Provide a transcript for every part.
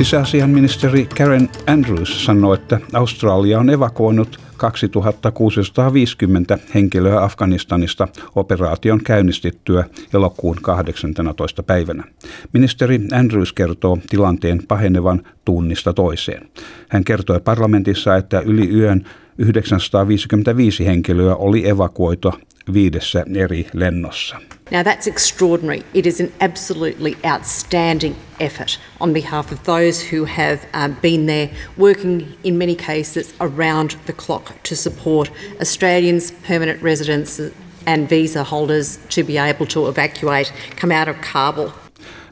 Sisäasianministeri Karen Andrews sanoi, että Australia on evakuoinut 2650 henkilöä Afganistanista operaation käynnistettyä elokuun 18. päivänä. Ministeri Andrews kertoo tilanteen pahenevan tunnista toiseen. Hän kertoi parlamentissa, että yli yön 955 henkilöä oli evakuoitu viidessä eri lennossa. Now, that's extraordinary. It is an absolutely outstanding effort on behalf of those who have um, been there working in many cases around the clock to support Australians, permanent residents, and visa holders to be able to evacuate, come out of Kabul.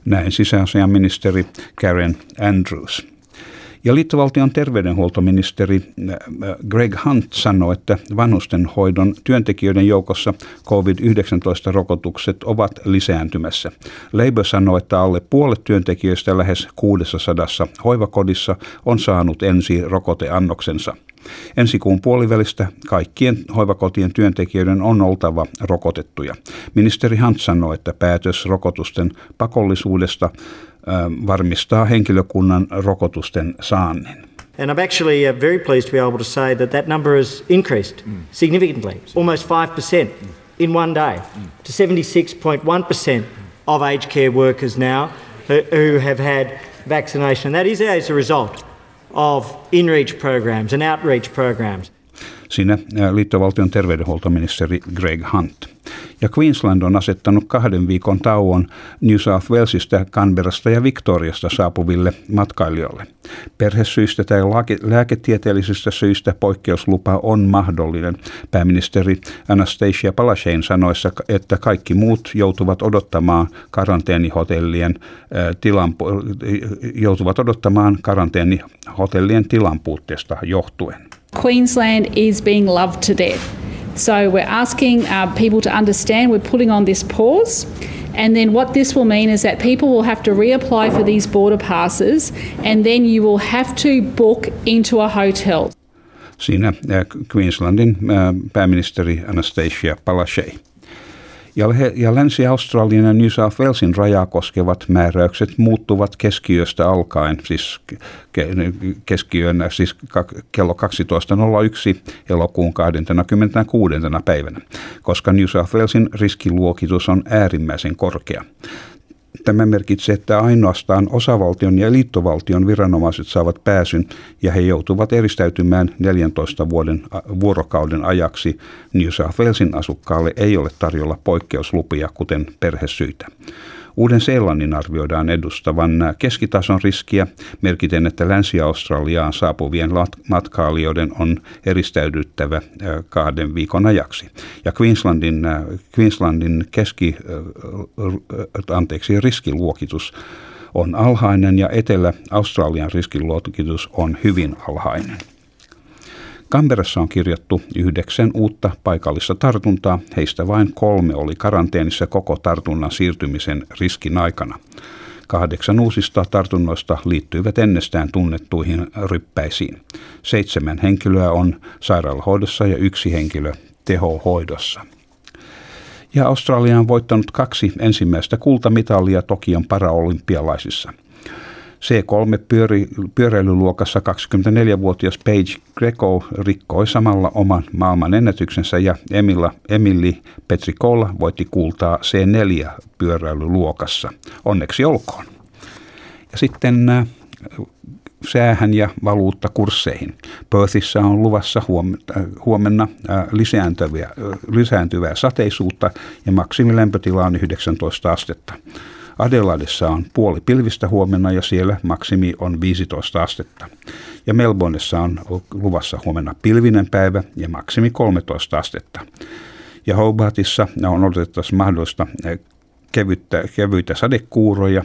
Näin sisäasiaministeri Karen Andrews. Ja liittovaltion terveydenhuoltoministeri äh, Greg Hunt sanoi, että vanhustenhoidon työntekijöiden joukossa COVID-19-rokotukset ovat lisääntymässä. Labour sanoi, että alle puolet työntekijöistä lähes 600 hoivakodissa on saanut ensi rokoteannoksensa. Ensi kuun puolivälistä kaikkien hoivakotien työntekijöiden on oltava rokotettuja. Ministeri Hunt sanoi, että päätös rokotusten pakollisuudesta varmistaa henkilökunnan rokotusten saannin. And I'm actually uh, very pleased to be able to say that that number has increased mm. significantly, almost 5% mm. in one day, mm. to 76.1% of aged care workers now who, who have had vaccination. That is as a result of in-reach programs and outreach programs. Siinä liittovaltion terveydenhuoltoministeri Greg Hunt. Ja Queensland on asettanut kahden viikon tauon New South Walesista, Canberrasta ja Victoriasta saapuville matkailijoille. Perhesyistä tai lääketieteellisistä syistä poikkeuslupa on mahdollinen. Pääministeri Anastasia Palaszczuk sanoissa, että kaikki muut joutuvat odottamaan karanteenihotellien tilan, joutuvat odottamaan karanteenihotellien tilan puutteesta johtuen. Queensland is being loved to death. So we're asking uh, people to understand we're putting on this pause. And then what this will mean is that people will have to reapply for these border passes and then you will have to book into a hotel. Siinä Queenslandin pääministeri Anastasia Palaszczuk. Ja, ja Länsi-Australian ja New South Walesin rajaa koskevat määräykset muuttuvat keskiöstä alkaen, siis keskiön siis kello 12.01 elokuun 26. päivänä, koska New South Walesin riskiluokitus on äärimmäisen korkea. Tämä merkitsee, että ainoastaan osavaltion ja liittovaltion viranomaiset saavat pääsyn ja he joutuvat eristäytymään 14 vuoden vuorokauden ajaksi. New South Walesin asukkaalle ei ole tarjolla poikkeuslupia, kuten perhesyitä. Uuden Seelannin arvioidaan edustavan keskitason riskiä, merkiten, että Länsi-Australiaan saapuvien matkailijoiden on eristäydyttävä kahden viikon ajaksi. Ja Queenslandin, Queenslandin keski, anteeksi, riskiluokitus on alhainen ja Etelä-Australian riskiluokitus on hyvin alhainen. Kamperassa on kirjattu yhdeksän uutta paikallista tartuntaa, heistä vain kolme oli karanteenissa koko tartunnan siirtymisen riskin aikana. Kahdeksan uusista tartunnoista liittyivät ennestään tunnettuihin ryppäisiin. Seitsemän henkilöä on sairaalahoidossa ja yksi henkilö tehohoidossa. Ja Australia on voittanut kaksi ensimmäistä kultamitalia Tokion paraolympialaisissa – C3 pyöri, pyöräilyluokassa 24-vuotias Paige Greco rikkoi samalla oman maailman ennätyksensä ja Emilla, Emily Petrikola voitti kultaa C4 pyöräilyluokassa. Onneksi olkoon. Ja sitten äh, säähän ja valuuttakursseihin. Perthissä on luvassa äh, huomenna äh, lisääntyvää, lisääntyvää sateisuutta ja maksimilämpötila on 19 astetta. Adelaidessa on puoli pilvistä huomenna ja siellä maksimi on 15 astetta. Ja Melbourneessa on luvassa huomenna pilvinen päivä ja maksimi 13 astetta. Ja Hobartissa on odotettavasti mahdollista eh, kevyttä, kevyitä sadekuuroja,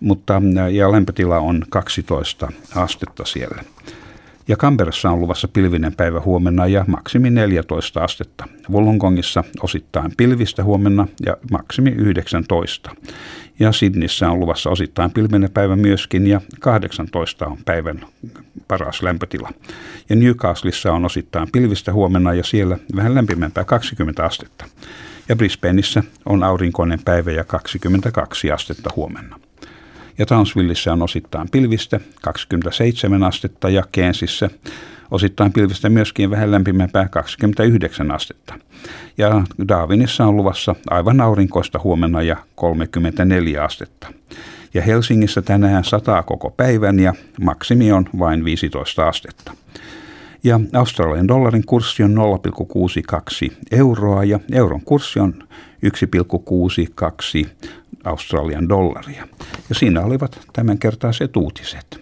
mutta eh, ja lämpötila on 12 astetta siellä. Ja Kamperassa on luvassa pilvinen päivä huomenna ja maksimi 14 astetta. Wollongongissa osittain pilvistä huomenna ja maksimi 19. Ja Sydneyssä on luvassa osittain pilvinen päivä myöskin ja 18 on päivän paras lämpötila. Ja Newcastleissa on osittain pilvistä huomenna ja siellä vähän lämpimämpää 20 astetta. Ja Brisbaneissa on aurinkoinen päivä ja 22 astetta huomenna ja Townsvilleissa on osittain pilvistä 27 astetta ja Keensissä osittain pilvistä myöskin vähän lämpimämpää 29 astetta. Ja Darwinissa on luvassa aivan aurinkoista huomenna ja 34 astetta. Ja Helsingissä tänään sataa koko päivän ja maksimi on vain 15 astetta. Ja Australian dollarin kurssi on 0,62 euroa ja euron kurssi on 1,62 Australian dollaria. Ja siinä olivat tämänkertaiset uutiset.